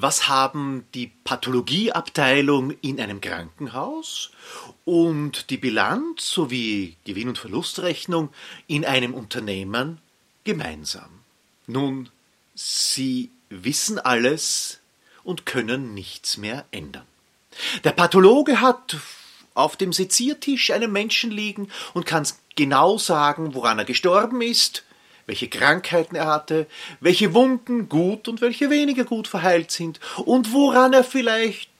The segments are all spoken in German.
Was haben die Pathologieabteilung in einem Krankenhaus und die Bilanz sowie Gewinn- und Verlustrechnung in einem Unternehmen gemeinsam? Nun, sie wissen alles und können nichts mehr ändern. Der Pathologe hat auf dem Seziertisch einen Menschen liegen und kann genau sagen, woran er gestorben ist, welche Krankheiten er hatte, welche Wunden gut und welche weniger gut verheilt sind und woran er vielleicht,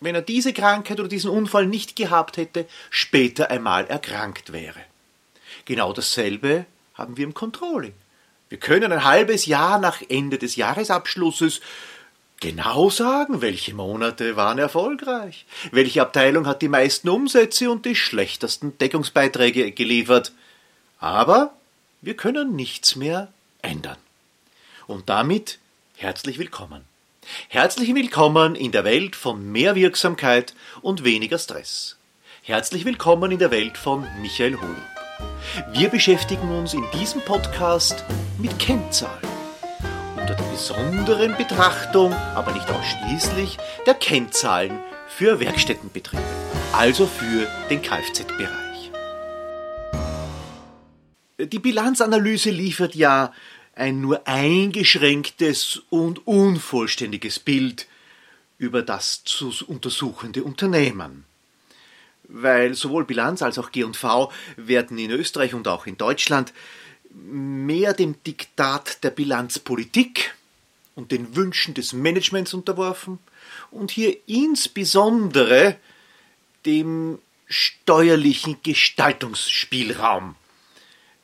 wenn er diese Krankheit oder diesen Unfall nicht gehabt hätte, später einmal erkrankt wäre. Genau dasselbe haben wir im Controlling. Wir können ein halbes Jahr nach Ende des Jahresabschlusses genau sagen, welche Monate waren erfolgreich, welche Abteilung hat die meisten Umsätze und die schlechtesten Deckungsbeiträge geliefert. Aber wir können nichts mehr ändern. Und damit herzlich willkommen. Herzlich willkommen in der Welt von mehr Wirksamkeit und weniger Stress. Herzlich willkommen in der Welt von Michael Holub. Wir beschäftigen uns in diesem Podcast mit Kennzahlen. Unter der besonderen Betrachtung, aber nicht ausschließlich, der Kennzahlen für Werkstättenbetriebe, also für den Kfz-Bereich. Die Bilanzanalyse liefert ja ein nur eingeschränktes und unvollständiges Bild über das zu untersuchende Unternehmen. Weil sowohl Bilanz als auch G&V werden in Österreich und auch in Deutschland mehr dem Diktat der Bilanzpolitik und den Wünschen des Managements unterworfen und hier insbesondere dem steuerlichen Gestaltungsspielraum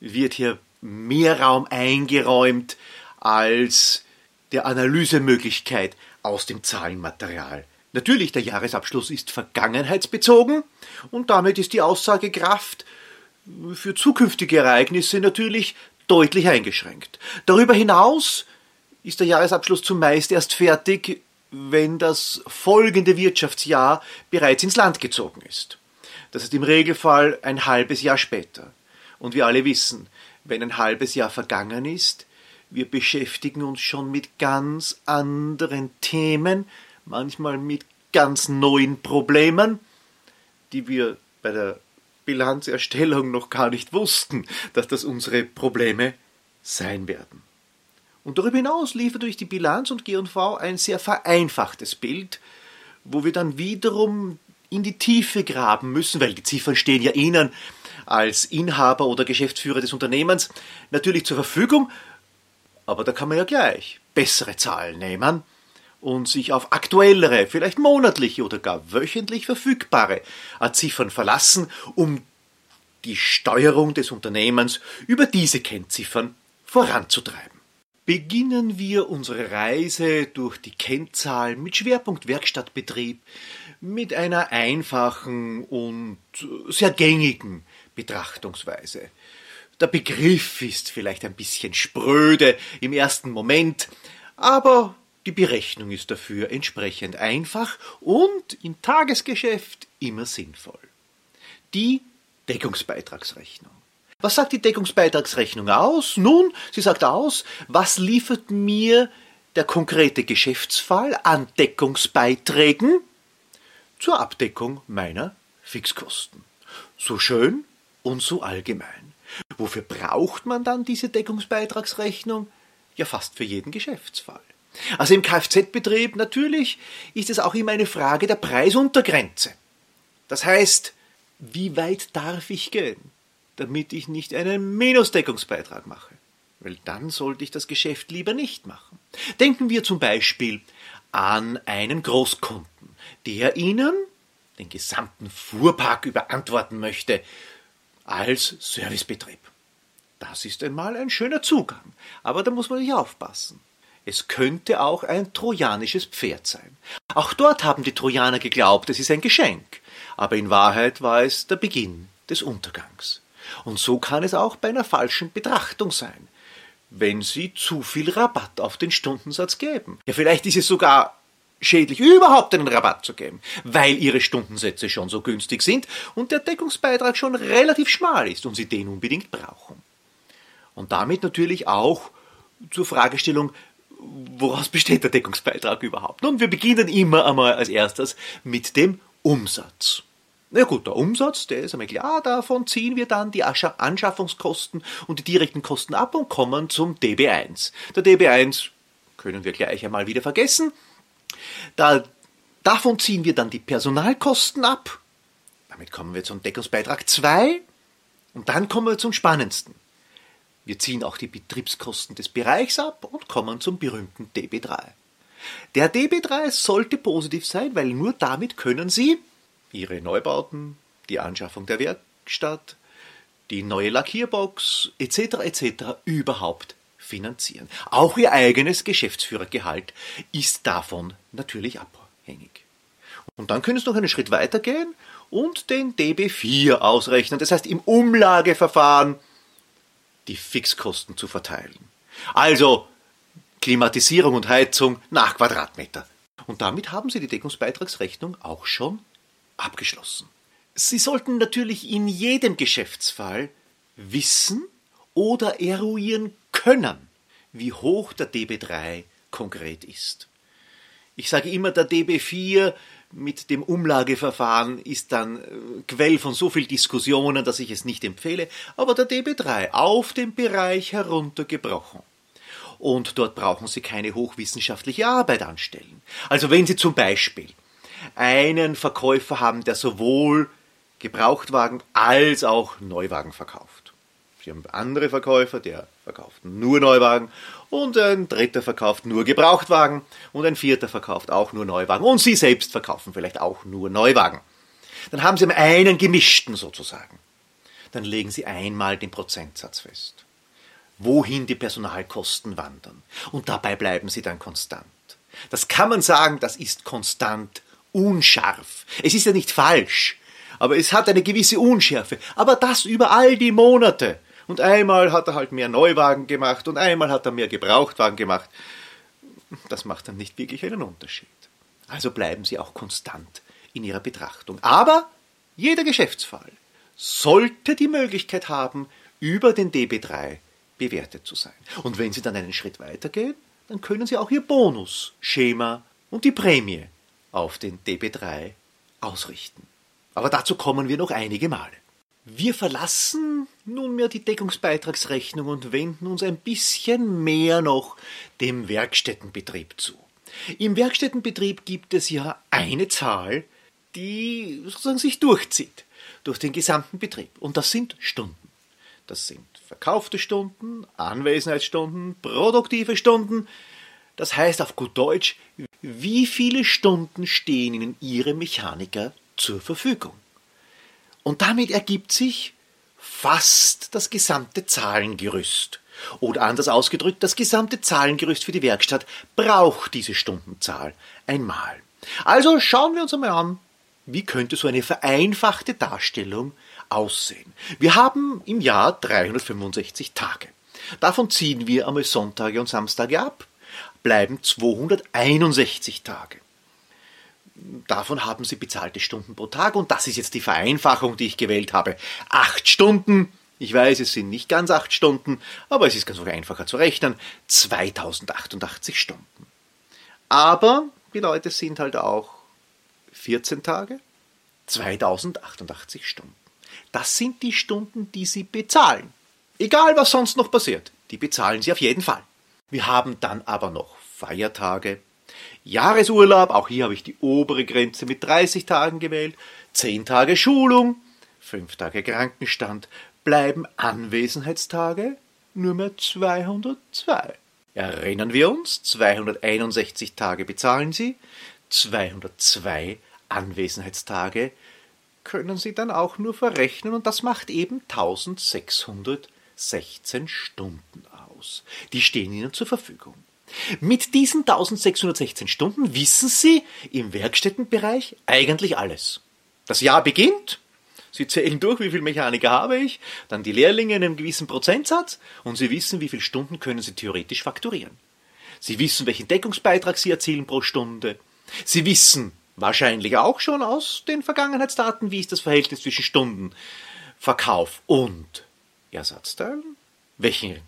wird hier mehr Raum eingeräumt als der Analysemöglichkeit aus dem Zahlenmaterial. Natürlich, der Jahresabschluss ist vergangenheitsbezogen und damit ist die Aussagekraft für zukünftige Ereignisse natürlich deutlich eingeschränkt. Darüber hinaus ist der Jahresabschluss zumeist erst fertig, wenn das folgende Wirtschaftsjahr bereits ins Land gezogen ist. Das ist im Regelfall ein halbes Jahr später. Und wir alle wissen, wenn ein halbes Jahr vergangen ist, wir beschäftigen uns schon mit ganz anderen Themen, manchmal mit ganz neuen Problemen, die wir bei der Bilanzerstellung noch gar nicht wussten, dass das unsere Probleme sein werden. Und darüber hinaus liefert durch die Bilanz und G&V ein sehr vereinfachtes Bild, wo wir dann wiederum in die Tiefe graben müssen, weil die Ziffern stehen ja Ihnen als Inhaber oder Geschäftsführer des Unternehmens natürlich zur Verfügung, aber da kann man ja gleich bessere Zahlen nehmen und sich auf aktuellere, vielleicht monatliche oder gar wöchentlich verfügbare Ziffern verlassen, um die Steuerung des Unternehmens über diese Kennziffern voranzutreiben. Beginnen wir unsere Reise durch die Kennzahlen mit Schwerpunkt Werkstattbetrieb mit einer einfachen und sehr gängigen Betrachtungsweise. Der Begriff ist vielleicht ein bisschen spröde im ersten Moment, aber die Berechnung ist dafür entsprechend einfach und im Tagesgeschäft immer sinnvoll. Die Deckungsbeitragsrechnung. Was sagt die Deckungsbeitragsrechnung aus? Nun, sie sagt aus, was liefert mir der konkrete Geschäftsfall an Deckungsbeiträgen zur Abdeckung meiner Fixkosten. So schön, und so allgemein. Wofür braucht man dann diese Deckungsbeitragsrechnung? Ja, fast für jeden Geschäftsfall. Also im Kfz-Betrieb natürlich ist es auch immer eine Frage der Preisuntergrenze. Das heißt, wie weit darf ich gehen, damit ich nicht einen Minusdeckungsbeitrag mache? Weil dann sollte ich das Geschäft lieber nicht machen. Denken wir zum Beispiel an einen Großkunden, der Ihnen den gesamten Fuhrpark überantworten möchte, als Servicebetrieb. Das ist einmal ein schöner Zugang, aber da muss man sich aufpassen. Es könnte auch ein trojanisches Pferd sein. Auch dort haben die Trojaner geglaubt, es ist ein Geschenk, aber in Wahrheit war es der Beginn des Untergangs. Und so kann es auch bei einer falschen Betrachtung sein, wenn Sie zu viel Rabatt auf den Stundensatz geben. Ja, vielleicht ist es sogar schädlich, überhaupt einen Rabatt zu geben, weil ihre Stundensätze schon so günstig sind und der Deckungsbeitrag schon relativ schmal ist und sie den unbedingt brauchen. Und damit natürlich auch zur Fragestellung, woraus besteht der Deckungsbeitrag überhaupt? Nun, wir beginnen immer einmal als erstes mit dem Umsatz. Na gut, der Umsatz, der ist einmal klar, davon ziehen wir dann die Anschaffungskosten und die direkten Kosten ab und kommen zum DB1. Der DB1 können wir gleich einmal wieder vergessen. Da, davon ziehen wir dann die Personalkosten ab. Damit kommen wir zum Deckungsbeitrag 2 und dann kommen wir zum spannendsten. Wir ziehen auch die Betriebskosten des Bereichs ab und kommen zum berühmten DB3. Der DB3 sollte positiv sein, weil nur damit können Sie ihre Neubauten, die Anschaffung der Werkstatt, die neue Lackierbox etc. etc. überhaupt finanzieren. Auch ihr eigenes Geschäftsführergehalt ist davon natürlich abhängig. Und dann können Sie noch einen Schritt weiter gehen und den DB4 ausrechnen, das heißt im Umlageverfahren die Fixkosten zu verteilen. Also Klimatisierung und Heizung nach Quadratmeter. Und damit haben Sie die Deckungsbeitragsrechnung auch schon abgeschlossen. Sie sollten natürlich in jedem Geschäftsfall wissen oder eruieren können, wie hoch der DB3 konkret ist. Ich sage immer, der DB4 mit dem Umlageverfahren ist dann äh, Quell von so viel Diskussionen, dass ich es nicht empfehle, aber der DB3 auf den Bereich heruntergebrochen. Und dort brauchen Sie keine hochwissenschaftliche Arbeit anstellen. Also wenn Sie zum Beispiel einen Verkäufer haben, der sowohl Gebrauchtwagen als auch Neuwagen verkauft. Sie haben andere Verkäufer, der verkauft nur Neuwagen und ein dritter verkauft nur Gebrauchtwagen und ein vierter verkauft auch nur Neuwagen und Sie selbst verkaufen vielleicht auch nur Neuwagen. Dann haben Sie einen gemischten sozusagen. Dann legen Sie einmal den Prozentsatz fest, wohin die Personalkosten wandern und dabei bleiben Sie dann konstant. Das kann man sagen, das ist konstant unscharf. Es ist ja nicht falsch, aber es hat eine gewisse Unschärfe. Aber das über all die Monate. Und einmal hat er halt mehr Neuwagen gemacht und einmal hat er mehr Gebrauchtwagen gemacht. Das macht dann nicht wirklich einen Unterschied. Also bleiben Sie auch konstant in Ihrer Betrachtung. Aber jeder Geschäftsfall sollte die Möglichkeit haben, über den DB3 bewertet zu sein. Und wenn Sie dann einen Schritt weitergehen, dann können Sie auch Ihr Bonusschema und die Prämie auf den DB3 ausrichten. Aber dazu kommen wir noch einige Male. Wir verlassen nunmehr die Deckungsbeitragsrechnung und wenden uns ein bisschen mehr noch dem Werkstättenbetrieb zu. Im Werkstättenbetrieb gibt es ja eine Zahl, die sozusagen sich durchzieht durch den gesamten Betrieb. Und das sind Stunden. Das sind verkaufte Stunden, Anwesenheitsstunden, produktive Stunden. Das heißt auf gut Deutsch, wie viele Stunden stehen Ihnen Ihre Mechaniker zur Verfügung? Und damit ergibt sich fast das gesamte Zahlengerüst. Oder anders ausgedrückt, das gesamte Zahlengerüst für die Werkstatt braucht diese Stundenzahl einmal. Also schauen wir uns einmal an, wie könnte so eine vereinfachte Darstellung aussehen. Wir haben im Jahr 365 Tage. Davon ziehen wir einmal Sonntage und Samstage ab bleiben 261 Tage. Davon haben Sie bezahlte Stunden pro Tag und das ist jetzt die Vereinfachung, die ich gewählt habe. Acht Stunden, ich weiß, es sind nicht ganz acht Stunden, aber es ist ganz einfacher zu rechnen, 2088 Stunden. Aber die Leute sind halt auch 14 Tage, 2088 Stunden. Das sind die Stunden, die Sie bezahlen. Egal, was sonst noch passiert, die bezahlen Sie auf jeden Fall. Wir haben dann aber noch Feiertage, Jahresurlaub, auch hier habe ich die obere Grenze mit 30 Tagen gewählt, 10 Tage Schulung, 5 Tage Krankenstand, bleiben Anwesenheitstage nur mehr 202. Erinnern wir uns, 261 Tage bezahlen Sie, 202 Anwesenheitstage können Sie dann auch nur verrechnen und das macht eben 1616 Stunden aus. Die stehen Ihnen zur Verfügung. Mit diesen 1616 Stunden wissen Sie im Werkstättenbereich eigentlich alles. Das Jahr beginnt, Sie zählen durch, wie viele Mechaniker habe ich, dann die Lehrlinge in einem gewissen Prozentsatz und Sie wissen, wie viele Stunden können Sie theoretisch fakturieren. Sie wissen, welchen Deckungsbeitrag Sie erzielen pro Stunde. Sie wissen wahrscheinlich auch schon aus den Vergangenheitsdaten, wie ist das Verhältnis zwischen Stundenverkauf und Ersatzteilen, welchen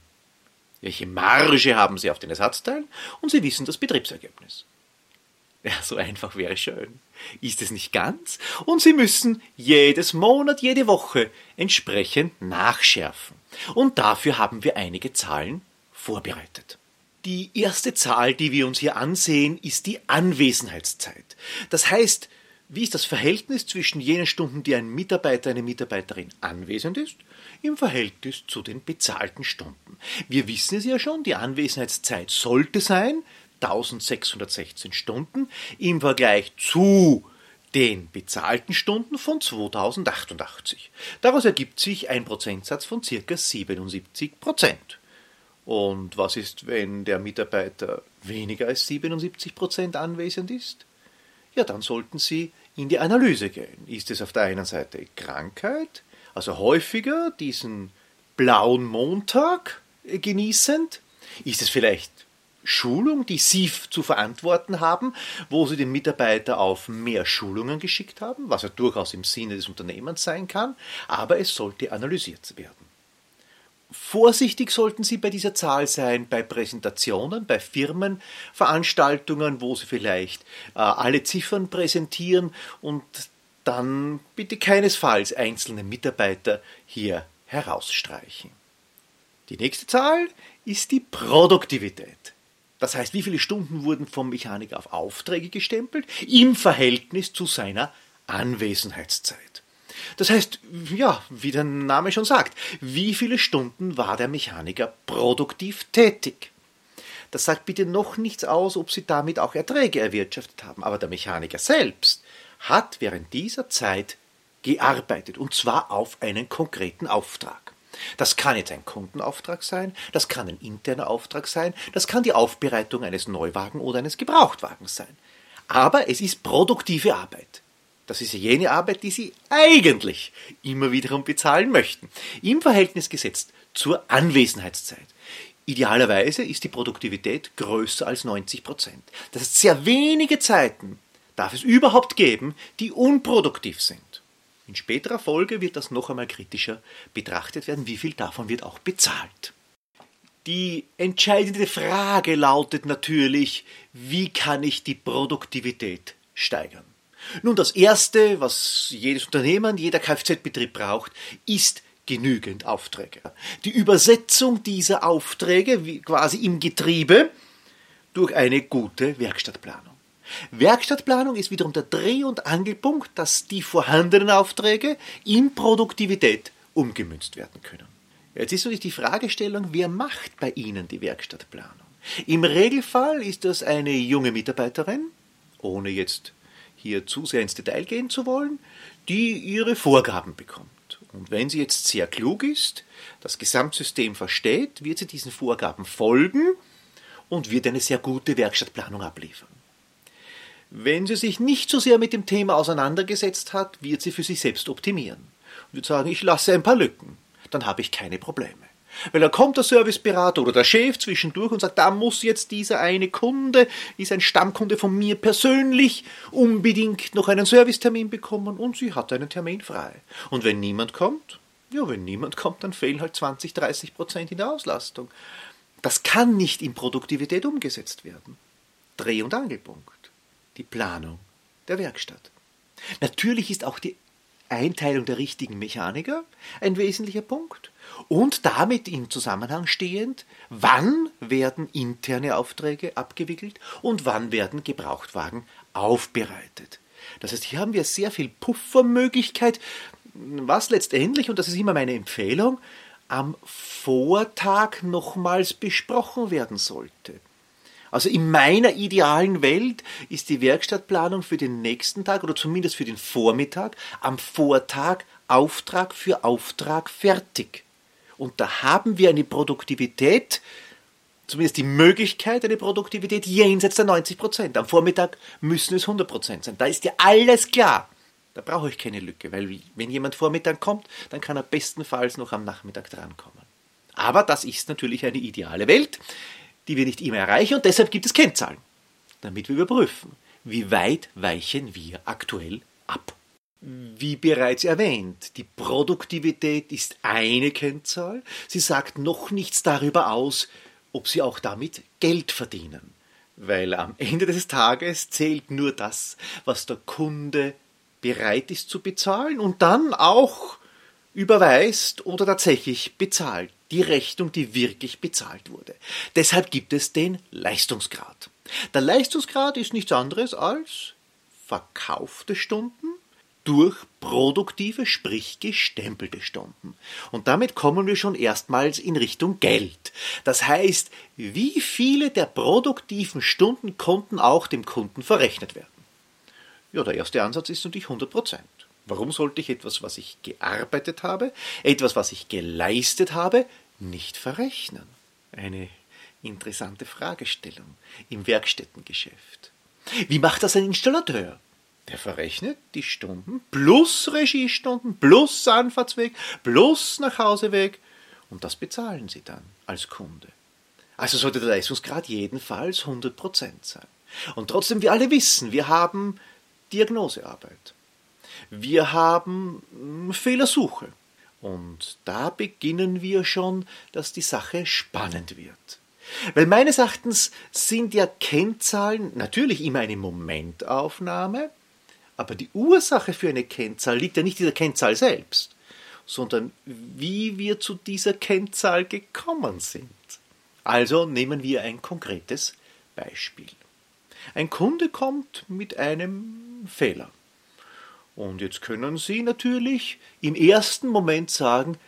welche Marge haben Sie auf den Ersatzteilen und Sie wissen das Betriebsergebnis. Ja, so einfach wäre schön. Ist es nicht ganz? Und Sie müssen jedes Monat, jede Woche entsprechend nachschärfen. Und dafür haben wir einige Zahlen vorbereitet. Die erste Zahl, die wir uns hier ansehen, ist die Anwesenheitszeit. Das heißt, wie ist das Verhältnis zwischen jenen Stunden, die ein Mitarbeiter, eine Mitarbeiterin anwesend ist, im Verhältnis zu den bezahlten Stunden? Wir wissen es ja schon, die Anwesenheitszeit sollte sein 1616 Stunden im Vergleich zu den bezahlten Stunden von 2088. Daraus ergibt sich ein Prozentsatz von ca. 77 Prozent. Und was ist, wenn der Mitarbeiter weniger als 77 Prozent anwesend ist? Ja, dann sollten Sie in die Analyse gehen. Ist es auf der einen Seite Krankheit, also häufiger diesen blauen Montag genießend? Ist es vielleicht Schulung, die Sie zu verantworten haben, wo Sie den Mitarbeiter auf mehr Schulungen geschickt haben, was ja durchaus im Sinne des Unternehmens sein kann, aber es sollte analysiert werden. Vorsichtig sollten Sie bei dieser Zahl sein bei Präsentationen, bei Firmenveranstaltungen, wo Sie vielleicht äh, alle Ziffern präsentieren und dann bitte keinesfalls einzelne Mitarbeiter hier herausstreichen. Die nächste Zahl ist die Produktivität. Das heißt, wie viele Stunden wurden vom Mechaniker auf Aufträge gestempelt im Verhältnis zu seiner Anwesenheitszeit. Das heißt, ja, wie der Name schon sagt, wie viele Stunden war der Mechaniker produktiv tätig? Das sagt bitte noch nichts aus, ob Sie damit auch Erträge erwirtschaftet haben, aber der Mechaniker selbst hat während dieser Zeit gearbeitet, und zwar auf einen konkreten Auftrag. Das kann jetzt ein Kundenauftrag sein, das kann ein interner Auftrag sein, das kann die Aufbereitung eines Neuwagen oder eines Gebrauchtwagens sein. Aber es ist produktive Arbeit. Das ist jene Arbeit, die Sie eigentlich immer wiederum bezahlen möchten. Im Verhältnis gesetzt zur Anwesenheitszeit. Idealerweise ist die Produktivität größer als 90 Prozent. Das heißt, sehr wenige Zeiten darf es überhaupt geben, die unproduktiv sind. In späterer Folge wird das noch einmal kritischer betrachtet werden, wie viel davon wird auch bezahlt. Die entscheidende Frage lautet natürlich, wie kann ich die Produktivität steigern? Nun, das Erste, was jedes Unternehmen, jeder Kfz-Betrieb braucht, ist genügend Aufträge. Die Übersetzung dieser Aufträge quasi im Getriebe durch eine gute Werkstattplanung. Werkstattplanung ist wiederum der Dreh- und Angelpunkt, dass die vorhandenen Aufträge in Produktivität umgemünzt werden können. Jetzt ist natürlich die Fragestellung, wer macht bei Ihnen die Werkstattplanung? Im Regelfall ist das eine junge Mitarbeiterin, ohne jetzt hier zu sehr ins Detail gehen zu wollen, die ihre Vorgaben bekommt. Und wenn sie jetzt sehr klug ist, das Gesamtsystem versteht, wird sie diesen Vorgaben folgen und wird eine sehr gute Werkstattplanung abliefern. Wenn sie sich nicht so sehr mit dem Thema auseinandergesetzt hat, wird sie für sich selbst optimieren und wird sagen, ich lasse ein paar Lücken, dann habe ich keine Probleme. Weil da kommt der Serviceberater oder der Chef zwischendurch und sagt, da muss jetzt dieser eine Kunde, ist ein Stammkunde von mir persönlich, unbedingt noch einen Servicetermin bekommen und sie hat einen Termin frei. Und wenn niemand kommt, ja, wenn niemand kommt, dann fehlen halt 20, 30 Prozent in der Auslastung. Das kann nicht in Produktivität umgesetzt werden. Dreh- und Angelpunkt. Die Planung der Werkstatt. Natürlich ist auch die Einteilung der richtigen Mechaniker ein wesentlicher Punkt und damit im Zusammenhang stehend, wann werden interne Aufträge abgewickelt und wann werden Gebrauchtwagen aufbereitet. Das heißt, hier haben wir sehr viel Puffermöglichkeit, was letztendlich, und das ist immer meine Empfehlung, am Vortag nochmals besprochen werden sollte. Also in meiner idealen Welt ist die Werkstattplanung für den nächsten Tag oder zumindest für den Vormittag am Vortag Auftrag für Auftrag fertig. Und da haben wir eine Produktivität, zumindest die Möglichkeit, eine Produktivität jenseits der 90 Prozent. Am Vormittag müssen es 100 Prozent sein. Da ist ja alles klar. Da brauche ich keine Lücke, weil wenn jemand Vormittag kommt, dann kann er bestenfalls noch am Nachmittag drankommen. Aber das ist natürlich eine ideale Welt die wir nicht immer erreichen und deshalb gibt es Kennzahlen, damit wir überprüfen, wie weit weichen wir aktuell ab. Wie bereits erwähnt, die Produktivität ist eine Kennzahl. Sie sagt noch nichts darüber aus, ob sie auch damit Geld verdienen. Weil am Ende des Tages zählt nur das, was der Kunde bereit ist zu bezahlen und dann auch überweist oder tatsächlich bezahlt. Die Rechnung, die wirklich bezahlt wurde. Deshalb gibt es den Leistungsgrad. Der Leistungsgrad ist nichts anderes als verkaufte Stunden durch produktive, sprich gestempelte Stunden. Und damit kommen wir schon erstmals in Richtung Geld. Das heißt, wie viele der produktiven Stunden konnten auch dem Kunden verrechnet werden? Ja, der erste Ansatz ist natürlich 100 Prozent. Warum sollte ich etwas, was ich gearbeitet habe, etwas, was ich geleistet habe, nicht verrechnen? Eine interessante Fragestellung im Werkstättengeschäft. Wie macht das ein Installateur? Der verrechnet die Stunden plus Regiestunden plus Anfahrtsweg plus Nachhauseweg und das bezahlen Sie dann als Kunde. Also sollte der Leistungsgrad jedenfalls 100% sein. Und trotzdem, wir alle wissen, wir haben Diagnosearbeit. Wir haben hm, Fehlersuche. Und da beginnen wir schon, dass die Sache spannend wird. Weil meines Erachtens sind ja Kennzahlen natürlich immer eine Momentaufnahme, aber die Ursache für eine Kennzahl liegt ja nicht in der Kennzahl selbst, sondern wie wir zu dieser Kennzahl gekommen sind. Also nehmen wir ein konkretes Beispiel. Ein Kunde kommt mit einem Fehler. Und jetzt können Sie natürlich im ersten Moment sagen,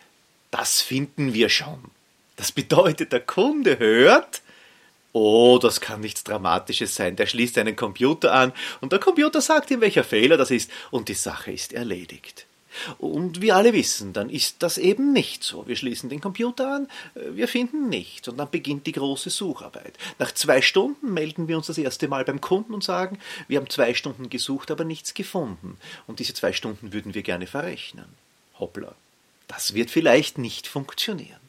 das finden wir schon. Das bedeutet, der Kunde hört, oh, das kann nichts Dramatisches sein. Der schließt einen Computer an und der Computer sagt ihm, welcher Fehler das ist und die Sache ist erledigt. Und wir alle wissen, dann ist das eben nicht so. Wir schließen den Computer an, äh, wir finden nichts und dann beginnt die große Sucharbeit. Nach zwei Stunden melden wir uns das erste Mal beim Kunden und sagen, wir haben zwei Stunden gesucht, aber nichts gefunden. Und diese zwei Stunden würden wir gerne verrechnen. Hoppla, das wird vielleicht nicht funktionieren.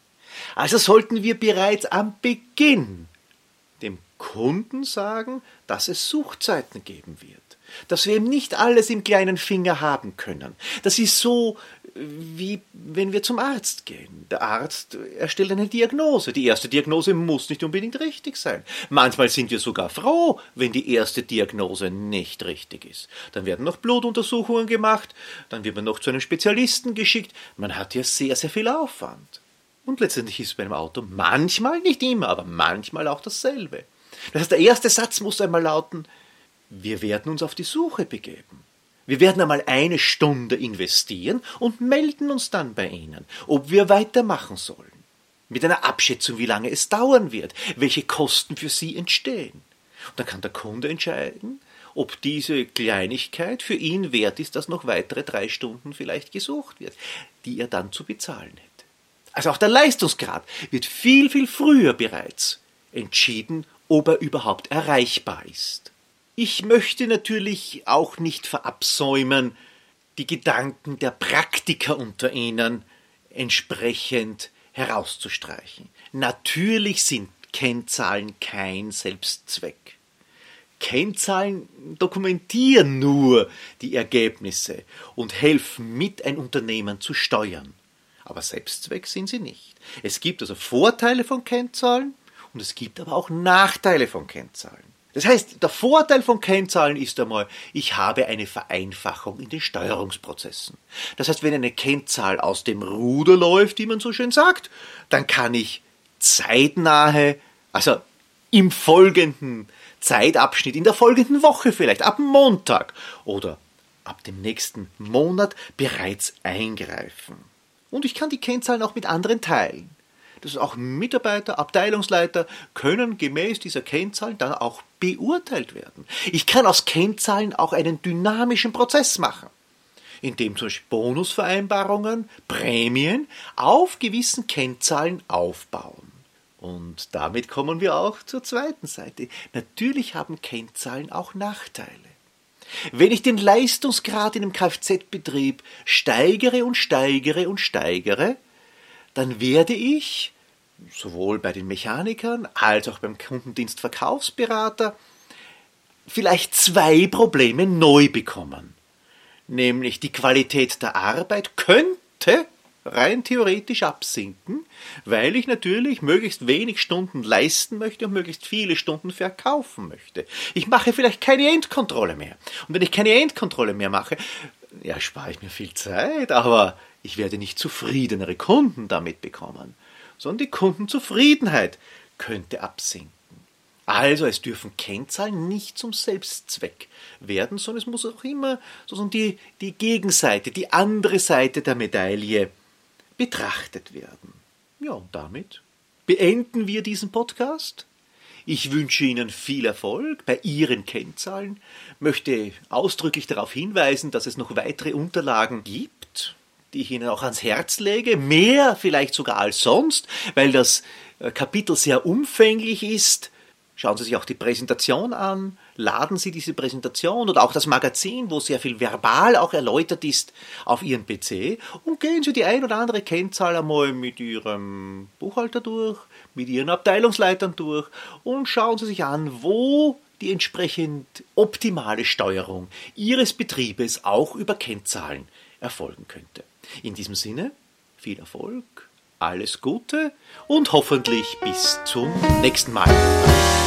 Also sollten wir bereits am Beginn dem Kunden sagen, dass es Suchzeiten geben wird dass wir eben nicht alles im kleinen Finger haben können. Das ist so, wie wenn wir zum Arzt gehen. Der Arzt erstellt eine Diagnose. Die erste Diagnose muss nicht unbedingt richtig sein. Manchmal sind wir sogar froh, wenn die erste Diagnose nicht richtig ist. Dann werden noch Blutuntersuchungen gemacht, dann wird man noch zu einem Spezialisten geschickt. Man hat ja sehr, sehr viel Aufwand. Und letztendlich ist es bei einem Auto manchmal, nicht immer, aber manchmal auch dasselbe. Das heißt, der erste Satz muss einmal lauten, wir werden uns auf die Suche begeben. Wir werden einmal eine Stunde investieren und melden uns dann bei Ihnen, ob wir weitermachen sollen. Mit einer Abschätzung, wie lange es dauern wird, welche Kosten für Sie entstehen. Und dann kann der Kunde entscheiden, ob diese Kleinigkeit für ihn wert ist, dass noch weitere drei Stunden vielleicht gesucht wird, die er dann zu bezahlen hätte. Also auch der Leistungsgrad wird viel, viel früher bereits entschieden, ob er überhaupt erreichbar ist. Ich möchte natürlich auch nicht verabsäumen, die Gedanken der Praktiker unter Ihnen entsprechend herauszustreichen. Natürlich sind Kennzahlen kein Selbstzweck. Kennzahlen dokumentieren nur die Ergebnisse und helfen mit, ein Unternehmen zu steuern. Aber Selbstzweck sind sie nicht. Es gibt also Vorteile von Kennzahlen und es gibt aber auch Nachteile von Kennzahlen. Das heißt, der Vorteil von Kennzahlen ist einmal, ich habe eine Vereinfachung in den Steuerungsprozessen. Das heißt, wenn eine Kennzahl aus dem Ruder läuft, wie man so schön sagt, dann kann ich zeitnahe, also im folgenden Zeitabschnitt, in der folgenden Woche vielleicht, ab Montag oder ab dem nächsten Monat bereits eingreifen. Und ich kann die Kennzahlen auch mit anderen teilen dass auch Mitarbeiter, Abteilungsleiter können gemäß dieser Kennzahlen dann auch beurteilt werden. Ich kann aus Kennzahlen auch einen dynamischen Prozess machen, indem zum Beispiel Bonusvereinbarungen, Prämien auf gewissen Kennzahlen aufbauen. Und damit kommen wir auch zur zweiten Seite. Natürlich haben Kennzahlen auch Nachteile. Wenn ich den Leistungsgrad in einem Kfz-Betrieb steigere und steigere und steigere, dann werde ich sowohl bei den Mechanikern als auch beim Kundendienstverkaufsberater vielleicht zwei Probleme neu bekommen. Nämlich die Qualität der Arbeit könnte rein theoretisch absinken, weil ich natürlich möglichst wenig Stunden leisten möchte und möglichst viele Stunden verkaufen möchte. Ich mache vielleicht keine Endkontrolle mehr. Und wenn ich keine Endkontrolle mehr mache, ja, spare ich mir viel Zeit, aber ich werde nicht zufriedenere Kunden damit bekommen, sondern die Kundenzufriedenheit könnte absinken. Also es dürfen Kennzahlen nicht zum Selbstzweck werden, sondern es muss auch immer sozusagen die, die Gegenseite, die andere Seite der Medaille betrachtet werden. Ja, und damit beenden wir diesen Podcast. Ich wünsche Ihnen viel Erfolg bei Ihren Kennzahlen, möchte ausdrücklich darauf hinweisen, dass es noch weitere Unterlagen gibt, die ich Ihnen auch ans Herz lege, mehr vielleicht sogar als sonst, weil das äh, Kapitel sehr umfänglich ist. Schauen Sie sich auch die Präsentation an, laden Sie diese Präsentation oder auch das Magazin, wo sehr viel verbal auch erläutert ist, auf Ihren PC und gehen Sie die ein oder andere Kennzahl einmal mit Ihrem Buchhalter durch, mit Ihren Abteilungsleitern durch und schauen Sie sich an, wo die entsprechend optimale Steuerung Ihres Betriebes auch über Kennzahlen erfolgen könnte. In diesem Sinne, viel Erfolg, alles Gute und hoffentlich bis zum nächsten Mal.